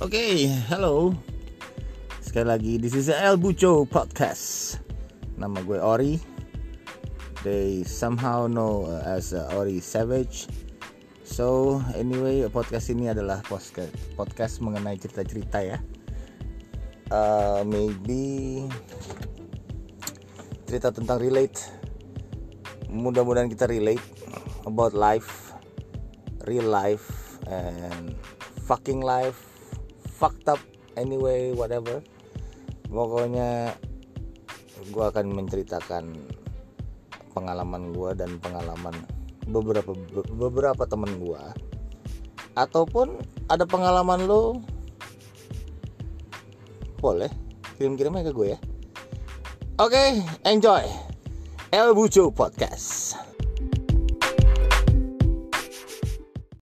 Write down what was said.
Oke, okay, hello. Sekali lagi, this is El Bucho Podcast. Nama gue Ori. They somehow know as uh, Ori Savage. So, anyway, podcast ini adalah podcast podcast mengenai cerita-cerita ya. Uh, maybe cerita tentang relate. Mudah-mudahan kita relate about life, real life, and fucking life fucked up anyway whatever. Pokoknya gue akan menceritakan pengalaman gue dan pengalaman beberapa beberapa temen gue ataupun ada pengalaman lo boleh kirim-kirim aja ke gue ya. Oke okay, enjoy. El Buco Podcast